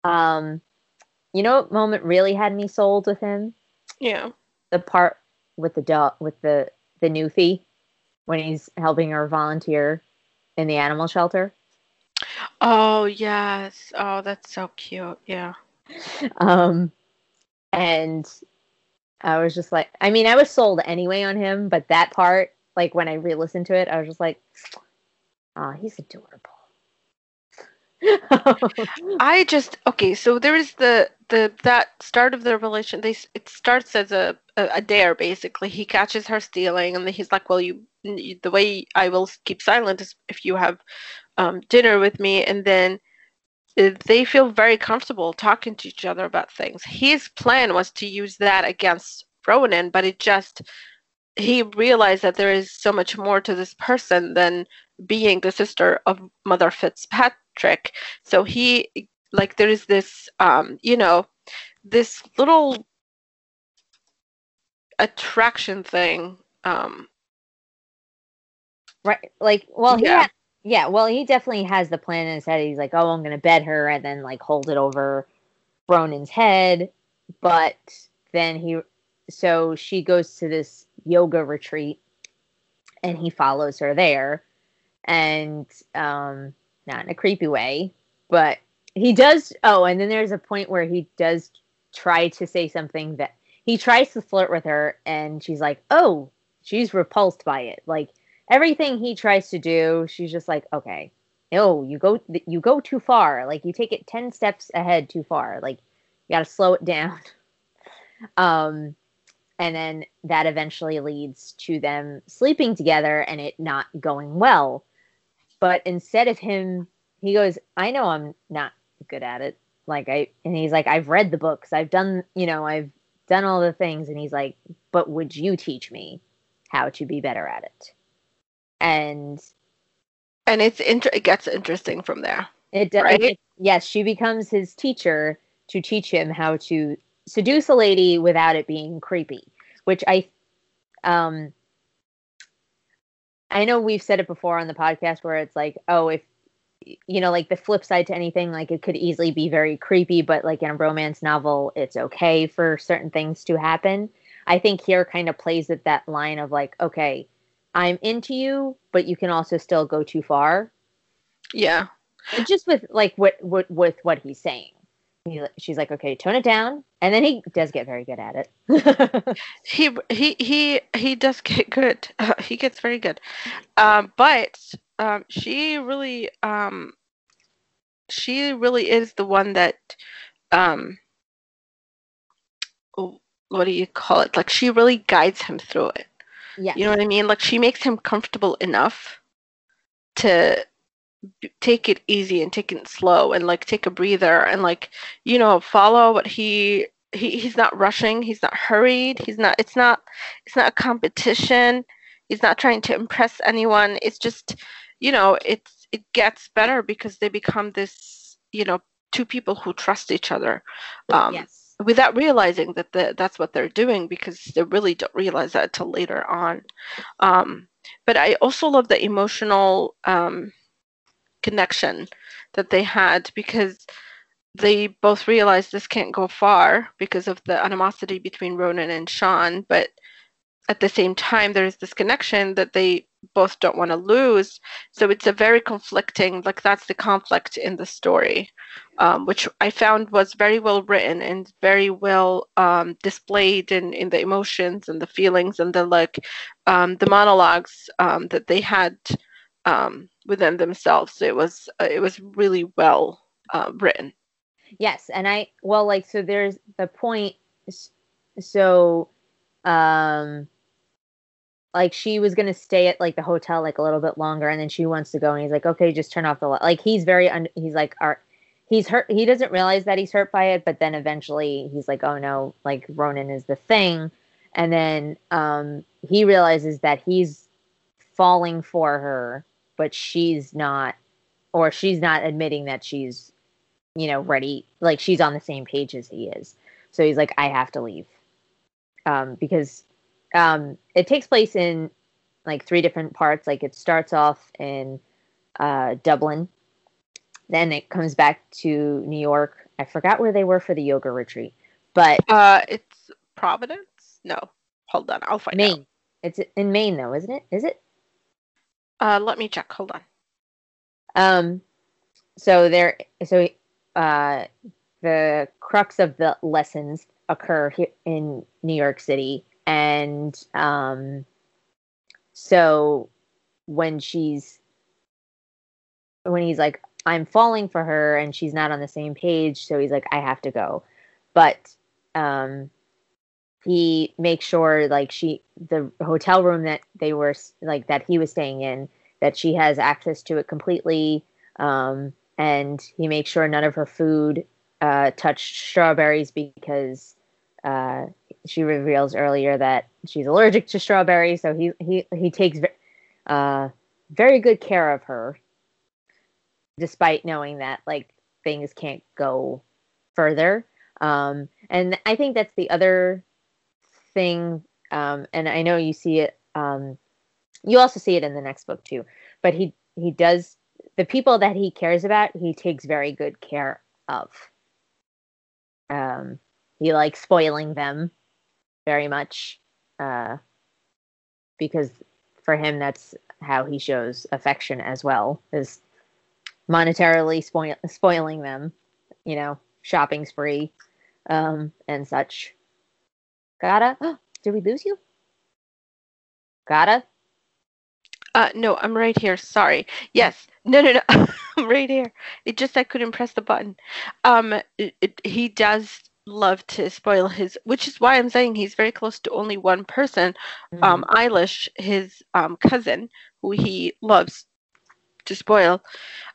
Um you know what moment really had me sold with him? Yeah. The part with the dog with the the newfie when he's helping her volunteer in the animal shelter. Oh yes. Oh that's so cute. Yeah. Um and i was just like i mean i was sold anyway on him but that part like when i re-listened to it i was just like oh he's adorable I just okay. So there is the the that start of the relation. They it starts as a, a a dare basically. He catches her stealing, and he's like, "Well, you n- the way I will keep silent is if you have um, dinner with me." And then uh, they feel very comfortable talking to each other about things. His plan was to use that against Ronan, but it just he realized that there is so much more to this person than being the sister of Mother Fitzpatrick. So he like there is this um, you know, this little attraction thing. Um right like well he Yeah. ha- yeah well he definitely has the plan in his head he's like oh i'm gonna bed her and then like hold it over Ronan's head but then he so she goes to this yoga retreat and he follows her there. And um not in a creepy way but he does oh and then there's a point where he does try to say something that he tries to flirt with her and she's like oh she's repulsed by it. Like everything he tries to do she's just like okay oh you go you go too far. Like you take it 10 steps ahead too far. Like you got to slow it down. Um and then that eventually leads to them sleeping together and it not going well. But instead of him he goes i know i'm not good at it. Like i and he's like i've read the books. I've done you know i've done all the things. And he's like but would you teach me how to be better at it? And and it's inter- it gets interesting from there. it does Right? yes she becomes his teacher to teach him how to seduce a lady without it being creepy which i um i know we've said it before on the podcast where it's like oh if you know like the flip side to anything like it could easily be very creepy but like in a romance novel it's okay for certain things to happen. I think here kind of plays at that line of like okay i'm into you but you can also still go too far. Yeah. just with like what, what with what he's saying he, she's like okay tone it down and then he does get very good at it he he he he does get good. he gets very good. Um, but um, she really um, she really is the one that um, what do you call it? Like she really guides him through it. Yeah. You know what I mean? Like she makes him comfortable enough to take it easy and take it slow and like take a breather and like you know follow what he he he's not rushing he's not hurried he's not it's not it's not a competition he's not trying to impress anyone it's just you know it's it gets better because they become this you know two people who trust each other um yes. without realizing that the, that's what they're doing because they really don't realize that until later on. Um, but I also love the emotional um, connection that they had because they both realized this can't go far because of the animosity between Ronan and Sean, but at the same time there's this connection that they both don't want to lose. So it's a very conflicting like that's the conflict in the story um, which i found was very well written and very well um, displayed in, in the emotions and the feelings and the like um, the monologues um, that they had um, within themselves. It was uh, it was really well uh, written. Yes, and I well like so there's the point so um like she was to stay at like the hotel like a little bit longer and then she wants to go and he's like okay just turn off the light like he's very un- he's like are he's hurt he doesn't realize that he's hurt by it but then eventually he's like oh no like Ronan is the thing. And then um he realizes that he's falling for her but she's not or she's not admitting that she's you know ready like she's on the same page as he is. So he's like i have to leave. Um because um it takes place in like three different parts. Like it starts off in uh dublin. Then it comes back to new york. I forgot where they were for the yoga retreat but uh, it's providence? No. Hold on. I'll find out. Maine it's in maine though isn't it? Is it uh, let me check. Hold on. Um, so there, so uh, the crux of the lessons occur here in New York City, and um, so when she's when he's like, I'm falling for her, and she's not on the same page, so he's like, I have to go, but um, he makes sure like she the hotel room that they were like that he was staying in that she has access to it completely um, and he makes sure none of her food uh, touched strawberries because uh, she reveals earlier that she's allergic to strawberries so he he, he takes uh, very good care of her despite knowing that like things can't go further. Um, and i think that's the other thing um, and i know you see it um, you also see it in the next book too but he he does the people that he cares about he takes very good care of. Um he likes spoiling them very much uh because for him that's how he shows affection as well is monetarily spoil- spoiling them you know shopping spree um and such Gata did we lose you Gata Uh, no, I'm right here. Sorry. Yes. No, no, no. I'm right here. It just I couldn't press the button. Um, it, it, he does love to spoil his, which is why I'm saying he's very close to only one person. Um, Eilish, his um cousin, who he loves to spoil.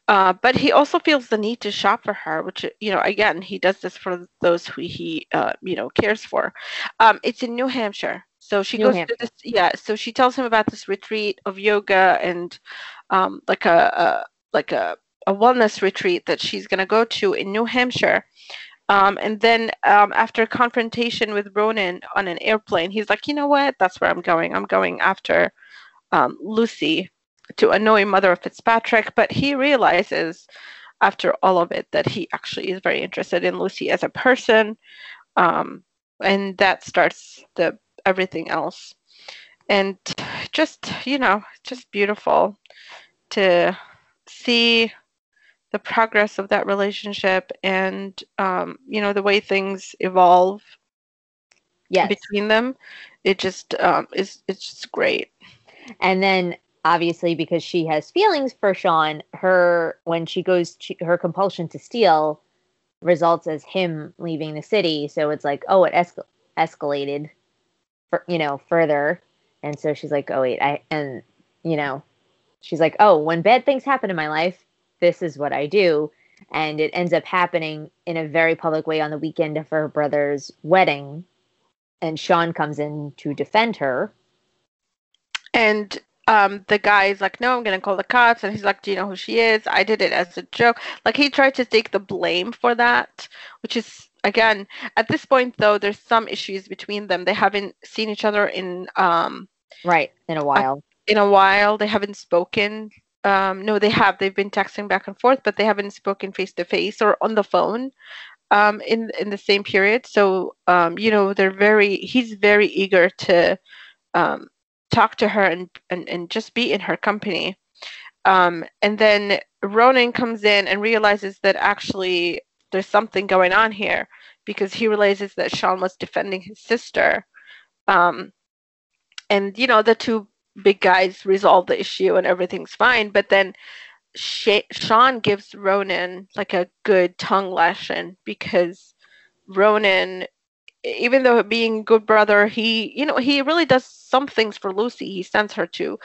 Uh, but he also feels the need to shop for her, which you know, again, he does this for those who he uh, you know cares for. Um, it's in New Hampshire, so she New goes Hampshire. to this. Yeah, so she tells him about this retreat of yoga and um, like a, a like a a wellness retreat that she's gonna go to in New Hampshire. Um, and then um, after a confrontation with Ronan on an airplane, he's like, you know what? That's where I'm going. I'm going after um, Lucy to annoy Mother of Fitzpatrick. But he realizes after all of it that he actually is very interested in Lucy as a person. Um, and that starts the everything else. And just, you know, just beautiful to see the progress of that relationship and um, you know the way things evolve yes between them it just um, is it's just great And then obviously because she has feelings for Sean, her when she goes to, her compulsion to steal results as him leaving the city. So it's like, oh, it escal- escalated, for, you know, further. And so she's like, oh wait, I and you know, she's like, oh, when bad things happen in my life, this is what I do. And it ends up happening in a very public way on the weekend of her brother's wedding. And Sean comes in to defend her. And um, the guy is like, no, I'm gonna call the cops, and he's like, do you know who she is? I did it as a joke. Like he tried to take the blame for that, which is again at this point though, there's some issues between them. They haven't seen each other in um right in a while. in a while, they haven't spoken. Um, no, they have. They've been texting back and forth, but they haven't spoken face to face or on the phone um, in in the same period. So um, you know, they're very. He's very eager to um, talk to her and, and, and just be in her company. Um, and then Ronan comes in and realizes that actually there's something going on here because he realizes that Sean was defending his sister. Um, and, you know, the two big guys resolve the issue and everything's fine. But then Sean gives Ronan like a good tongue lashing because Ronan even though being good brother, he you know he really does some things for Lucy. He sends her to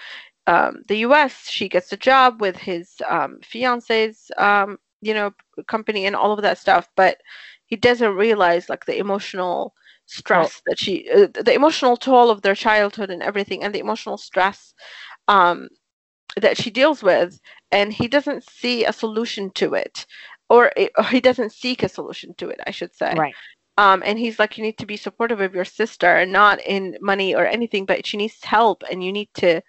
um, the U.S. She gets a job with his um, fiance's um, you know company and all of that stuff, but he doesn't realize like the emotional stress oh. that she uh, the emotional toll of their childhood and everything and the emotional stress um, that she deals with and he doesn't see a solution to it or, it, or he doesn't seek a solution to it i should say right um, and he's like, you need to be supportive of your sister, not in money or anything, but she needs help, and you need to,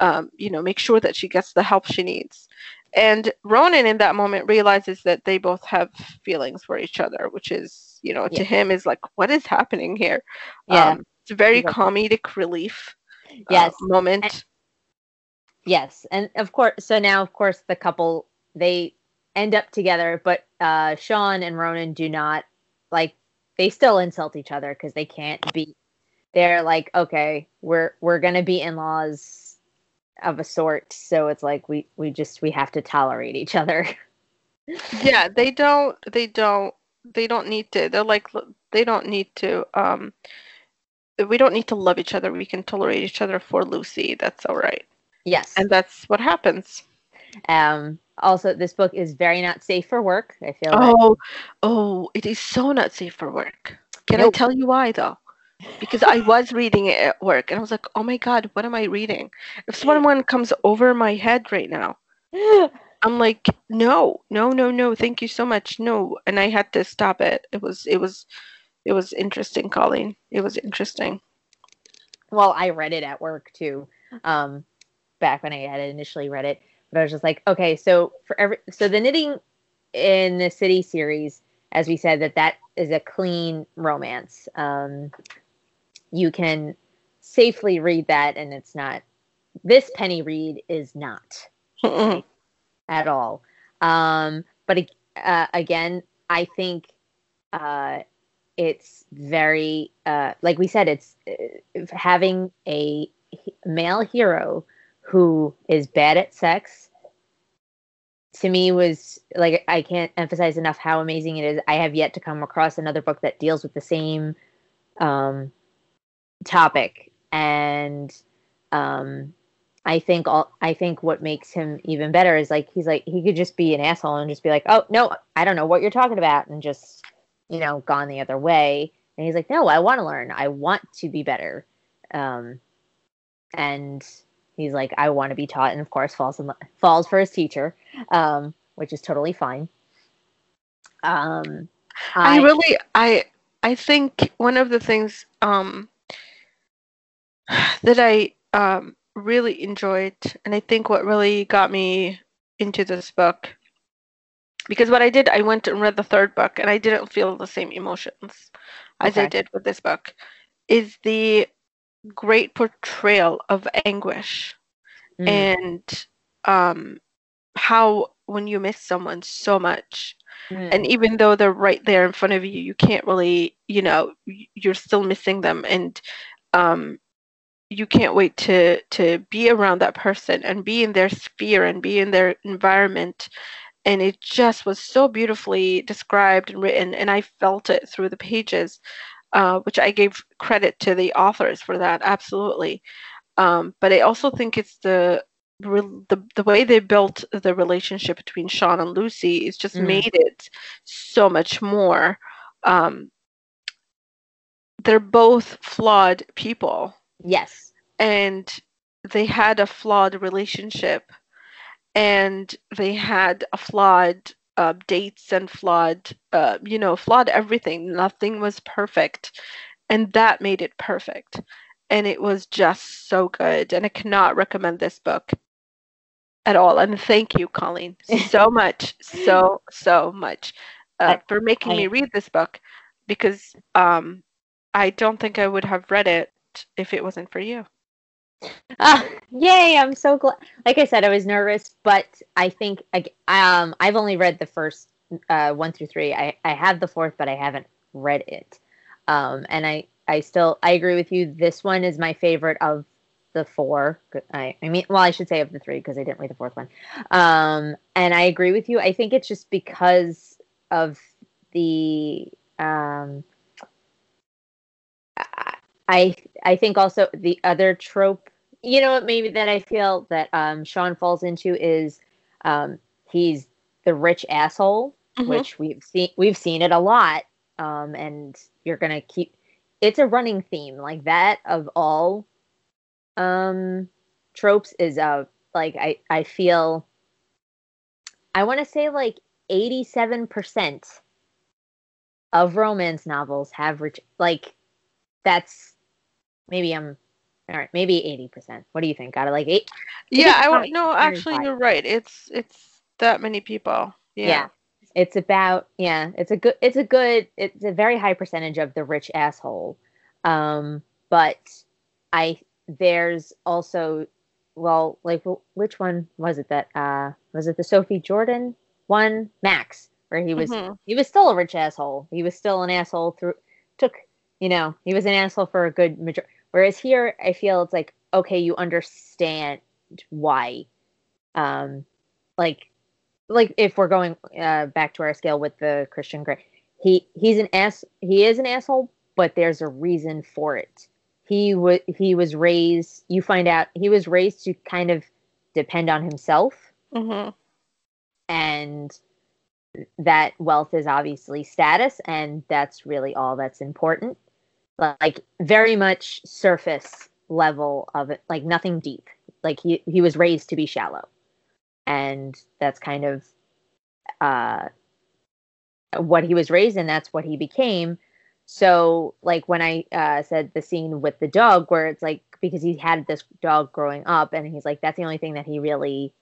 um, you know, make sure that she gets the help she needs. And Ronan, in that moment, realizes that they both have feelings for each other, which is, you know, yeah. to him is like, what is happening here? Yeah, um, it's a very comedic relief. Uh, yes, uh, moment. And, yes, and of course, so now, of course, the couple they end up together, but uh, Sean and Ronan do not like they still insult each other because they can't be they're like okay we're we're gonna be in-laws of a sort. So it's like we we just we have to tolerate each other. Yeah they don't they don't they don't need to they're like they don't need to um we don't need to love each other we can tolerate each other for lucy that's all right. Yes. And that's what happens. Um also, this book is very not safe for work. I feel. Oh, oh, it is so not safe for work. Can nope. I tell you why though? Because I was reading it at work and I was like, oh my god, what am I reading? If someone comes over my head right now, I'm like, no, no, no, no, thank you so much, no, and I had to stop it. It was, it was, it was interesting, Colleen. It was interesting. Well, I read it at work too. Um, back when I had initially read it, but I was just like, okay, so for every so the knitting in the city series, as we said, that that is a clean romance. Um, you can safely read that, and it's not. This Penny Reid is not at all. Um, but uh, again, I think uh, it's very uh, like we said, it's uh, having a male hero who is bad at sex to me was like I can't emphasize enough how amazing it is. I have yet to come across another book that deals with the same um, topic, and um, I think all I think what makes him even better is like he's like he could just be an asshole and just be like, oh no, I don't know what you're talking about, and just you know gone the other way. And he's like, no, I want to learn. I want to be better. Um, and he's like, I want to be taught, and of course falls in, falls for his teacher, um, which is totally fine. Um, I, I really, I, I think one of the things um, that I um, really enjoyed, and I think what really got me into this book, because what I did, I went and read the third book, and I didn't feel the same emotions as. I did with this book, is the great portrayal of anguish mm. and um, how when you miss someone so much mm. and even though they're right there in front of you you can't really you know you're still missing them and um, you can't wait to to be around that person and be in their sphere and be in their environment and it just was so beautifully described and written and i felt it through the pages uh, which I gave credit to the authors for that, absolutely. Um, but I also think it's the the the way they built the relationship between Sean and Lucy is just Mm. made it so much more. Um, they're both flawed people, Yes. and they had a flawed relationship, and they had a flawed uh, dates and flawed, uh, you know, flawed everything. Nothing was perfect, and that made it perfect. And it was just so good, and I cannot recommend this book at all. And thank you, Colleen, so much, so so much uh, I- for making I- me read this book, because um, I don't think I would have read it if it wasn't for you. Ah, yay! I'm so glad. Like I said, I was nervous, but I think um I've only read the first uh, one through three. I I have the fourth, but I haven't read it. Um, and I I still I agree with you. This one is my favorite of the four. I I mean, well, I should say of the three because I didn't read the fourth one. Um, and I agree with you. I think it's just because of the um. I- I think also the other trope, you know, what maybe that I feel that um, Sean falls into is um, he's the rich asshole, Mhm. which we've seen we've seen it a lot, um, and you're gonna keep. It's a running theme like that of all um, tropes is uh like I I feel. I want to say like eighty seven percent of romance novels have rich like that's maybe I'm all right, maybe eighty percent. What do you think? Got it like eight? Yeah, I won't. No, actually, you're right. It's it's that many people. Yeah. It's about yeah, it's a good it's a good it's a very high percentage of the rich asshole. Um, but I there's also well, like which one was it that uh was it the Sophie Jordan one? Max, where he was Mhm. he was still a rich asshole. He was still an asshole through took you know, he was an asshole for a good major whereas here I feel it's like, okay, you understand why. Um like like if we're going uh back to our scale with the Christian Grey, he he's an ass he is an asshole, but there's a reason for it. He was he was raised you find out he was raised to kind of depend on himself Mhm. and that wealth is obviously status and that's really all that's important like very much surface level of it like nothing deep. Like he he was raised to be shallow. And that's kind of uh what he was raised in. that's what he became. So like when i uh said the scene with the dog where it's like because he had this dog growing up and he's like that's the only thing that he really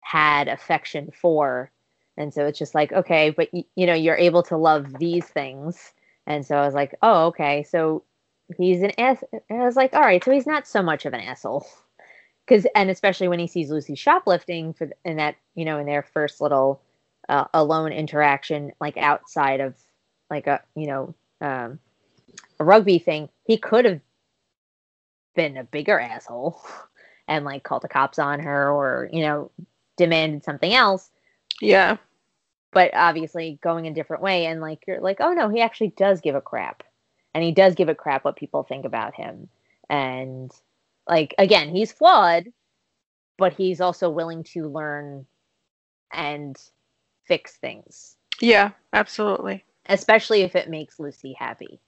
had affection for. And so it's just like okay but y- you know you're able to love these things and so i was like oh okay. So he's an ass and i was like all right so he's not so much of an asshole. Because and especially when he sees lucy shoplifting for in that you know in their first little uh, alone interaction like outside of like a you know um a rugby thing he could have been a bigger asshole and like called the cops on her or you know demanded something else. Yeah. But obviously going a different way and like you're like oh no he actually does give a crap and he does give a crap what people think about him and like again he's flawed but he's also willing to learn and fix things Yeah. Absolutely. especially if it makes lucy happy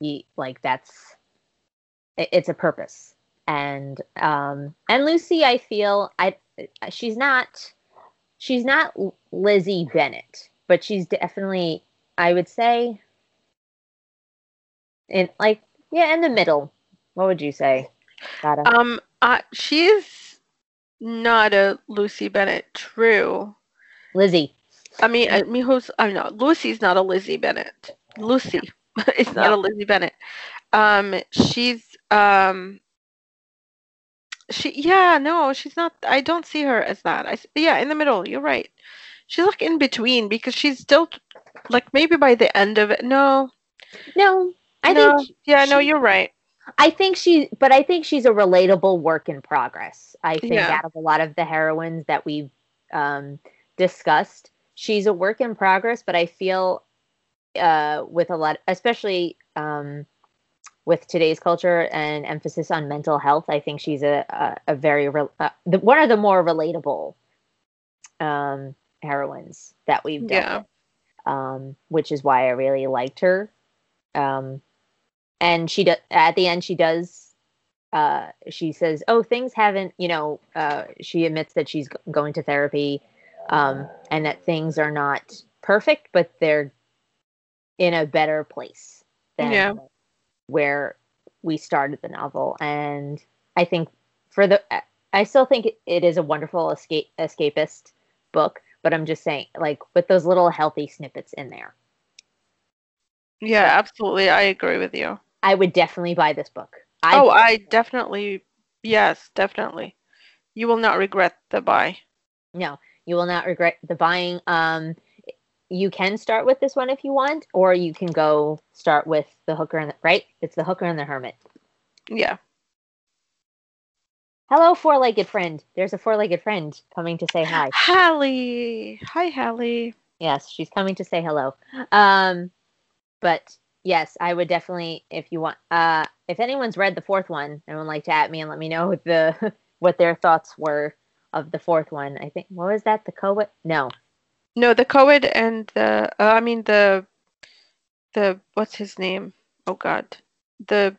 he like that's it, it's a purpose and um and lucy i feel i she's not she's not lizzie bennet but she's definitely i would say in like yeah in the middle what would you say Gata? Um. Uh, she's not a Lucy Bennett. True. lizzie I mean, I mean, who's? I know Lucy's not a Lizzie Bennet. Lucy is not a Lizzie Bennet. Um, she's um, she yeah no, she's not. I don't see her as that i yeah, in the middle. You're right. She's like in between because she's still like maybe by the end of it. No, no i no, think yeah, no, she- you're right. I think she, but I think she's a relatable work in progress. I think Yeah. out of a lot of the heroines that we've um, discussed, she's a work in progress. But I feel uh, with a lot, especially um, with today's culture and emphasis on mental health. I think she's a a, a very re- uh, the, one of the more relatable um, heroines that we've done. Yeah. Um, which is why I really liked her. Um, and she does at the end she does uh, she says, "Oh, things haven't, you know." Uh, she admits that she's g- going to therapy, um, and that things are not perfect, but they're in a better place than Yeah. Where we started the novel. And I think for the, I still think it- it is a wonderful escape escapist book. But I'm just saying, like with those little healthy snippets in there, Yeah, absolutely. I agree with you. I would definitely buy this book. I, oh, I definitely, yes, definitely. You will not regret the buy. No, you will not regret the buying. Um, you can start with this one if you want, or you can go start with the hooker and the right. It's the hooker and the hermit. Yeah. Hello, four-legged friend. There's a four-legged friend coming to say hi. Hallie. Hi, Hallie. Yes, she's coming to say hello. Um, but yes, I would definitely, if you want, uh, if anyone's read the fourth one and would like to at me and let me know the what their thoughts were of the fourth one. I think what was that? The co No, No, the Coed and the, uh, I mean the, the what's his name? Oh God, the,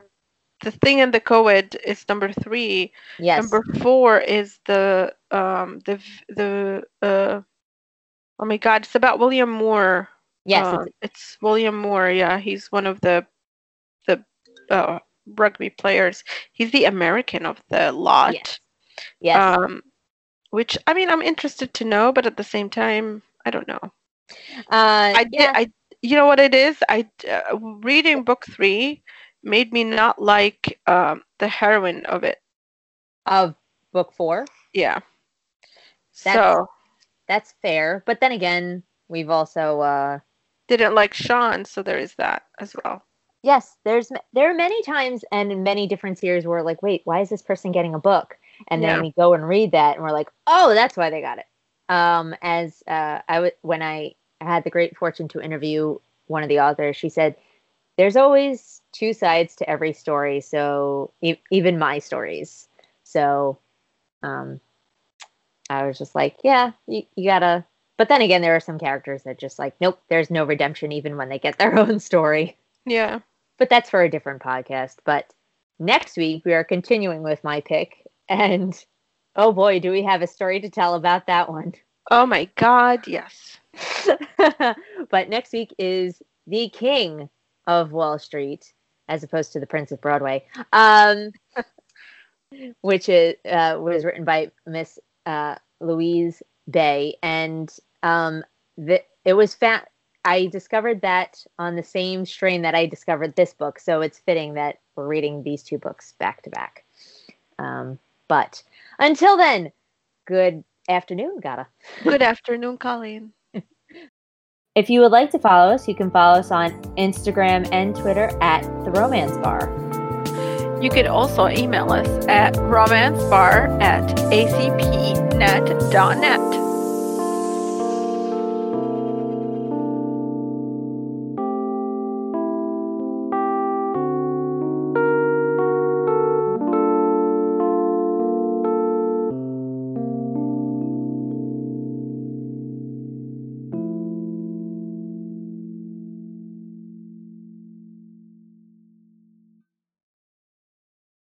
the thing in the Coed is number three. yes, Number four is the, um, the, the, uh, oh my God, it's about William Moore. yes, Um, it's, it's William Moore. Yeah, he's one of the, the, uh, rugby players. He's the American of the lot. Yes. yes. Um, which I mean, I'm interested to know, but at the same time, I don't know. uh, I did. yeah. I you know what it is? I uh, reading book three made me not like um, the heroine of it. of book four. Yeah. That's- so That's fair. But then again, we've also uh didn't like Sean, so there is that as well. yes, there's there are many times and many different series where like, wait, why is this person getting a book? And then Yeah. we go and read that and we're like, oh, that's why they got it. Um as uh I would when I had the great fortune to interview one of the authors, she said there's always two sides to every story, so e- even my stories. So um I was just like, yeah, you, you gotta. But then again, there are some characters that just like, nope, there's no redemption even when they get their own story. Yeah. But that's for a different podcast. But next week, we are continuing with my pick. And oh boy, do we have a story to tell about that one. Oh my God, yes. but next week is The King of Wall Street, as opposed to The Prince of Broadway, um, which is, uh, was written by Miss uh, Louise Bay. And um, the, it was fa- I discovered that on the same strain that I discovered this book. So it's fitting that we're reading these two books back to back. Um, but until then, good afternoon, Gata. Good afternoon, Colleen. If you would like to follow us, you can follow us on Instagram and Twitter at The Romance Bar. You could also email us at romancebar at acpnet.net.